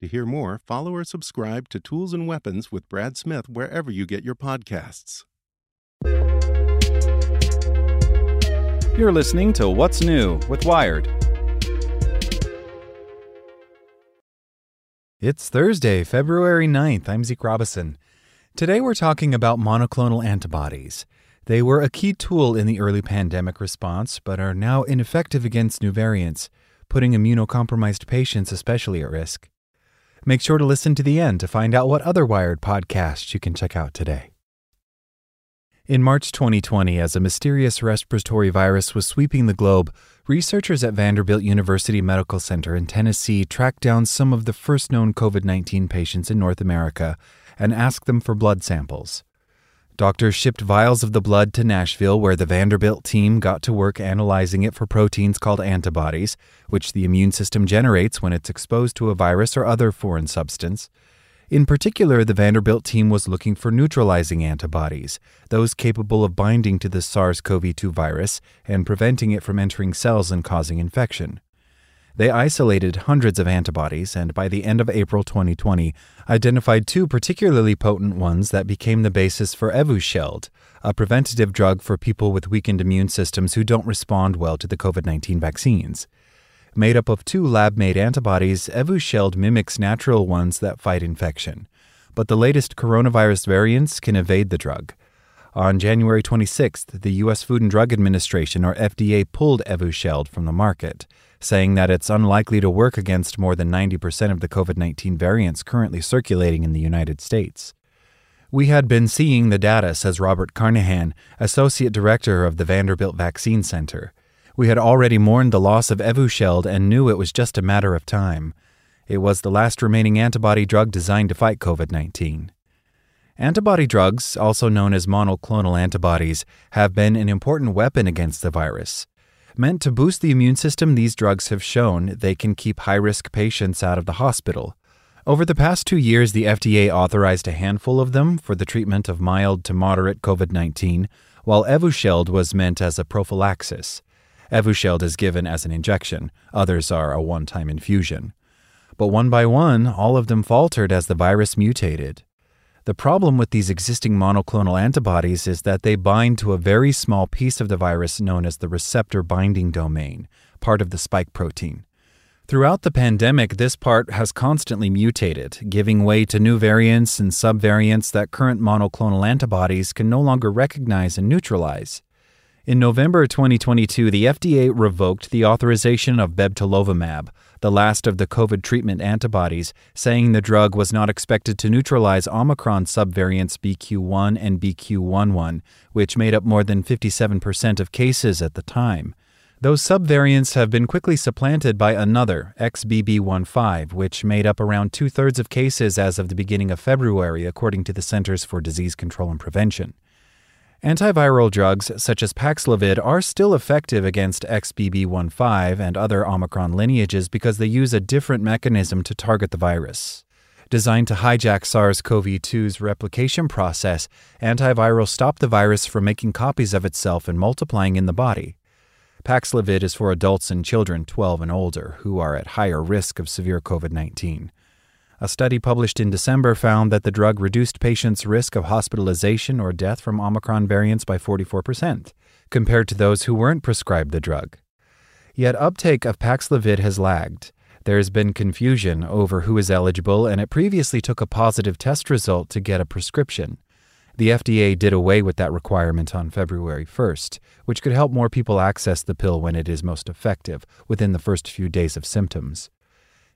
To hear more, follow or subscribe to Tools and Weapons with Brad Smith wherever you get your podcasts. You're listening to What's New with Wired. It's Thursday, February 9th. I'm Zeke Robison. Today we're talking about monoclonal antibodies. They were a key tool in the early pandemic response, but are now ineffective against new variants, putting immunocompromised patients especially at risk. Make sure to listen to the end to find out what other Wired podcasts you can check out today. In March 2020, as a mysterious respiratory virus was sweeping the globe, researchers at Vanderbilt University Medical Center in Tennessee tracked down some of the first known COVID 19 patients in North America and asked them for blood samples. Doctors shipped vials of the blood to Nashville, where the Vanderbilt team got to work analyzing it for proteins called antibodies, which the immune system generates when it's exposed to a virus or other foreign substance. In particular, the Vanderbilt team was looking for neutralizing antibodies, those capable of binding to the SARS CoV 2 virus and preventing it from entering cells and causing infection. They isolated hundreds of antibodies and by the end of April 2020 identified two particularly potent ones that became the basis for Evusheld, a preventative drug for people with weakened immune systems who don't respond well to the COVID 19 vaccines. Made up of two lab made antibodies, Evusheld mimics natural ones that fight infection. But the latest coronavirus variants can evade the drug. On January 26th, the U.S. Food and Drug Administration, or FDA, pulled Evusheld from the market, saying that it's unlikely to work against more than 90% of the COVID 19 variants currently circulating in the United States. We had been seeing the data, says Robert Carnahan, Associate Director of the Vanderbilt Vaccine Center. We had already mourned the loss of Evusheld and knew it was just a matter of time. It was the last remaining antibody drug designed to fight COVID 19. Antibody drugs, also known as monoclonal antibodies, have been an important weapon against the virus. Meant to boost the immune system, these drugs have shown they can keep high risk patients out of the hospital. Over the past two years, the FDA authorized a handful of them for the treatment of mild to moderate COVID 19, while Evusheld was meant as a prophylaxis. Evusheld is given as an injection, others are a one time infusion. But one by one, all of them faltered as the virus mutated. The problem with these existing monoclonal antibodies is that they bind to a very small piece of the virus known as the receptor binding domain, part of the spike protein. Throughout the pandemic, this part has constantly mutated, giving way to new variants and subvariants that current monoclonal antibodies can no longer recognize and neutralize. In November 2022, the FDA revoked the authorization of bebtelovimab, the last of the COVID treatment antibodies, saying the drug was not expected to neutralize Omicron subvariants BQ1 and BQ11, which made up more than 57% of cases at the time. Those subvariants have been quickly supplanted by another, XBB15, which made up around two thirds of cases as of the beginning of February, according to the Centers for Disease Control and Prevention. Antiviral drugs such as Paxlovid are still effective against XBB15 and other Omicron lineages because they use a different mechanism to target the virus. Designed to hijack SARS CoV 2's replication process, antivirals stop the virus from making copies of itself and multiplying in the body. Paxlovid is for adults and children 12 and older who are at higher risk of severe COVID 19. A study published in December found that the drug reduced patients' risk of hospitalization or death from Omicron variants by 44%, compared to those who weren't prescribed the drug. Yet uptake of Paxlovid has lagged. There has been confusion over who is eligible, and it previously took a positive test result to get a prescription. The FDA did away with that requirement on February 1st, which could help more people access the pill when it is most effective, within the first few days of symptoms.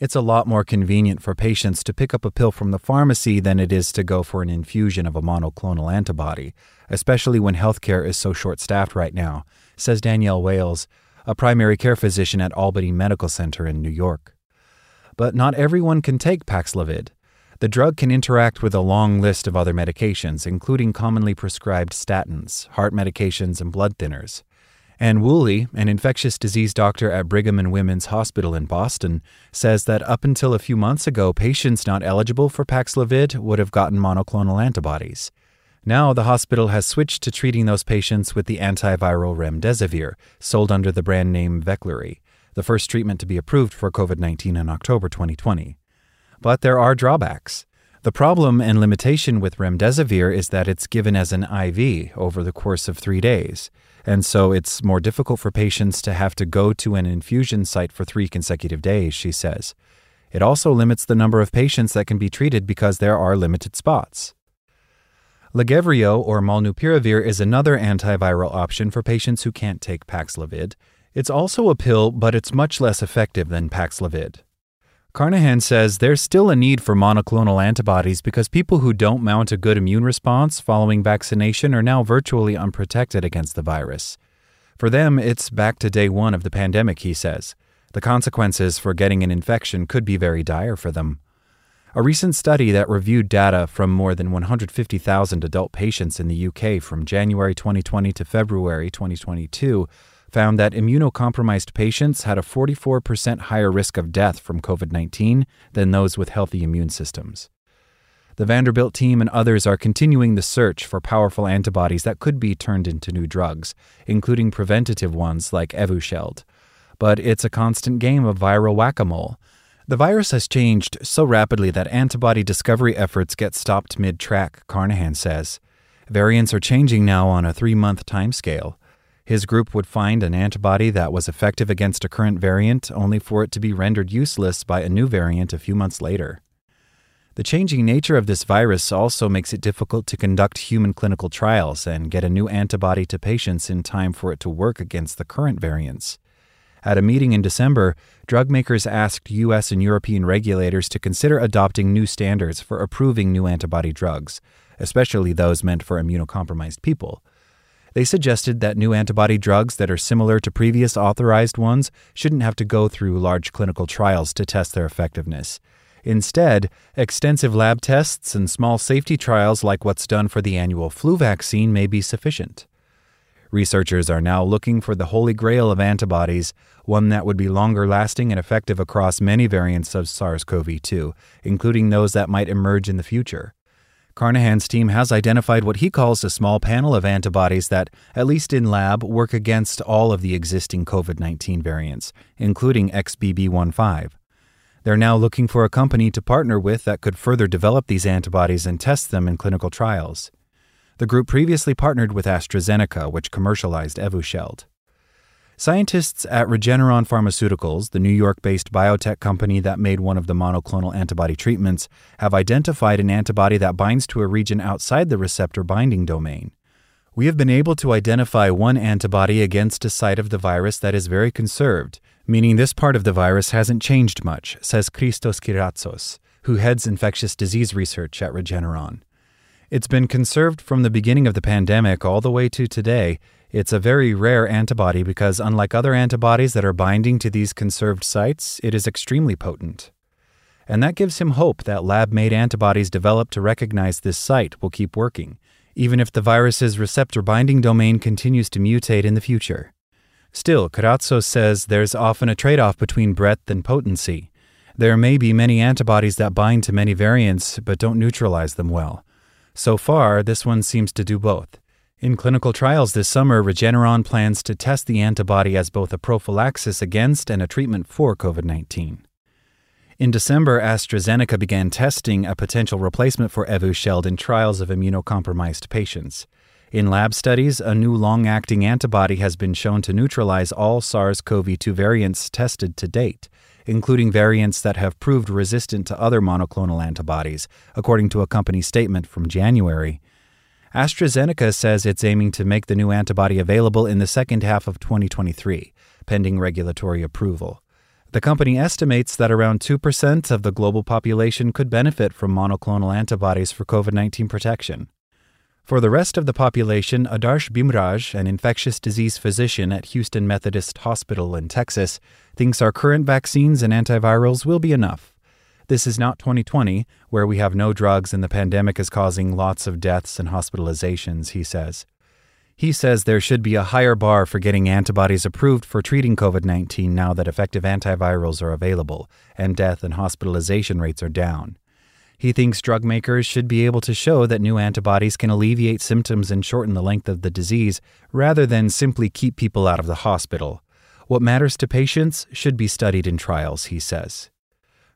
It's a lot more convenient for patients to pick up a pill from the pharmacy than it is to go for an infusion of a monoclonal antibody, especially when healthcare is so short staffed right now, says Danielle Wales, a primary care physician at Albany Medical Center in New York. But not everyone can take Paxlovid. The drug can interact with a long list of other medications, including commonly prescribed statins, heart medications, and blood thinners. Anne Woolley, an infectious disease doctor at Brigham and Women's Hospital in Boston, says that up until a few months ago, patients not eligible for Paxlovid would have gotten monoclonal antibodies. Now, the hospital has switched to treating those patients with the antiviral remdesivir, sold under the brand name Veklury, the first treatment to be approved for COVID 19 in October 2020. But there are drawbacks. The problem and limitation with remdesivir is that it's given as an IV over the course of three days and so it's more difficult for patients to have to go to an infusion site for three consecutive days, she says. It also limits the number of patients that can be treated because there are limited spots. Lagevrio or molnupiravir is another antiviral option for patients who can't take Paxlovid. It's also a pill, but it's much less effective than Paxlovid. Carnahan says there's still a need for monoclonal antibodies because people who don't mount a good immune response following vaccination are now virtually unprotected against the virus. For them, it's back to day one of the pandemic, he says. The consequences for getting an infection could be very dire for them. A recent study that reviewed data from more than 150,000 adult patients in the UK from January 2020 to February 2022 found that immunocompromised patients had a 44% higher risk of death from COVID 19 than those with healthy immune systems. The Vanderbilt team and others are continuing the search for powerful antibodies that could be turned into new drugs, including preventative ones like Evusheld. But it's a constant game of viral whack a mole. The virus has changed so rapidly that antibody discovery efforts get stopped mid track, Carnahan says. Variants are changing now on a three month timescale. His group would find an antibody that was effective against a current variant only for it to be rendered useless by a new variant a few months later. The changing nature of this virus also makes it difficult to conduct human clinical trials and get a new antibody to patients in time for it to work against the current variants. At a meeting in December, drug makers asked U.S. and European regulators to consider adopting new standards for approving new antibody drugs, especially those meant for immunocompromised people. They suggested that new antibody drugs that are similar to previous authorized ones shouldn't have to go through large clinical trials to test their effectiveness. Instead, extensive lab tests and small safety trials like what's done for the annual flu vaccine may be sufficient. Researchers are now looking for the holy grail of antibodies, one that would be longer lasting and effective across many variants of SARS CoV 2, including those that might emerge in the future. Carnahan's team has identified what he calls a small panel of antibodies that, at least in lab, work against all of the existing COVID 19 variants, including XBB15. They're now looking for a company to partner with that could further develop these antibodies and test them in clinical trials. The group previously partnered with AstraZeneca, which commercialized Evusheld. Scientists at Regeneron Pharmaceuticals, the New York based biotech company that made one of the monoclonal antibody treatments, have identified an antibody that binds to a region outside the receptor binding domain. We have been able to identify one antibody against a site of the virus that is very conserved, meaning this part of the virus hasn't changed much, says Christos Kyratsous, who heads infectious disease research at Regeneron. It's been conserved from the beginning of the pandemic all the way to today it's a very rare antibody because, unlike other antibodies that are binding to these conserved sites, it is extremely potent. And that gives him hope that lab made antibodies developed to recognize this site will keep working, even if the virus's receptor binding domain continues to mutate in the future. Still, Kyratsous says there's often a trade off between breadth and potency. There may be many antibodies that bind to many variants but don't neutralize them well. So far, this one seems to do both. In clinical trials this summer, Regeneron plans to test the antibody as both a prophylaxis against and a treatment for COVID 19. In December, AstraZeneca began testing a potential replacement for Evusheld in trials of immunocompromised patients. In lab studies, a new long acting antibody has been shown to neutralize all SARS CoV 2 variants tested to date, including variants that have proved resistant to other monoclonal antibodies, according to a company statement from January. AstraZeneca says it's aiming to make the new antibody available in the second half of 2023, pending regulatory approval. The company estimates that around 2% of the global population could benefit from monoclonal antibodies for COVID 19 protection. For the rest of the population, Adarsh Bhimraj, an infectious disease physician at Houston Methodist Hospital in Texas, thinks our current vaccines and antivirals will be enough. This is not 2020, where we have no drugs and the pandemic is causing lots of deaths and hospitalizations, he says. He says there should be a higher bar for getting antibodies approved for treating COVID 19 now that effective antivirals are available and death and hospitalization rates are down. He thinks drug makers should be able to show that new antibodies can alleviate symptoms and shorten the length of the disease rather than simply keep people out of the hospital. What matters to patients should be studied in trials, he says.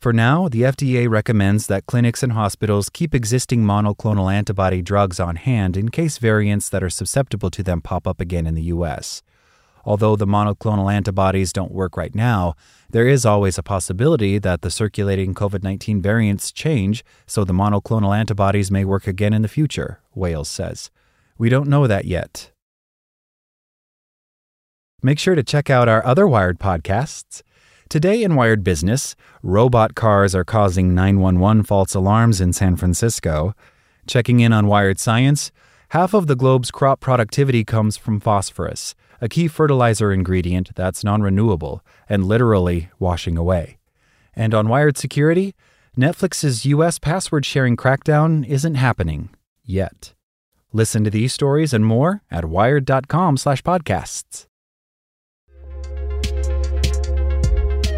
For now, the FDA recommends that clinics and hospitals keep existing monoclonal antibody drugs on hand in case variants that are susceptible to them pop up again in the U.S. Although the monoclonal antibodies don't work right now, there is always a possibility that the circulating COVID 19 variants change, so the monoclonal antibodies may work again in the future, Wales says. We don't know that yet. Make sure to check out our other Wired podcasts. Today in Wired Business, robot cars are causing 911 false alarms in San Francisco. Checking in on Wired Science, half of the globe's crop productivity comes from phosphorus a key fertilizer ingredient that's non renewable and literally washing away. And on Wired Security, Netflix's US password sharing crackdown isn't happening yet. Listen to these stories and more at wired.com/podcasts.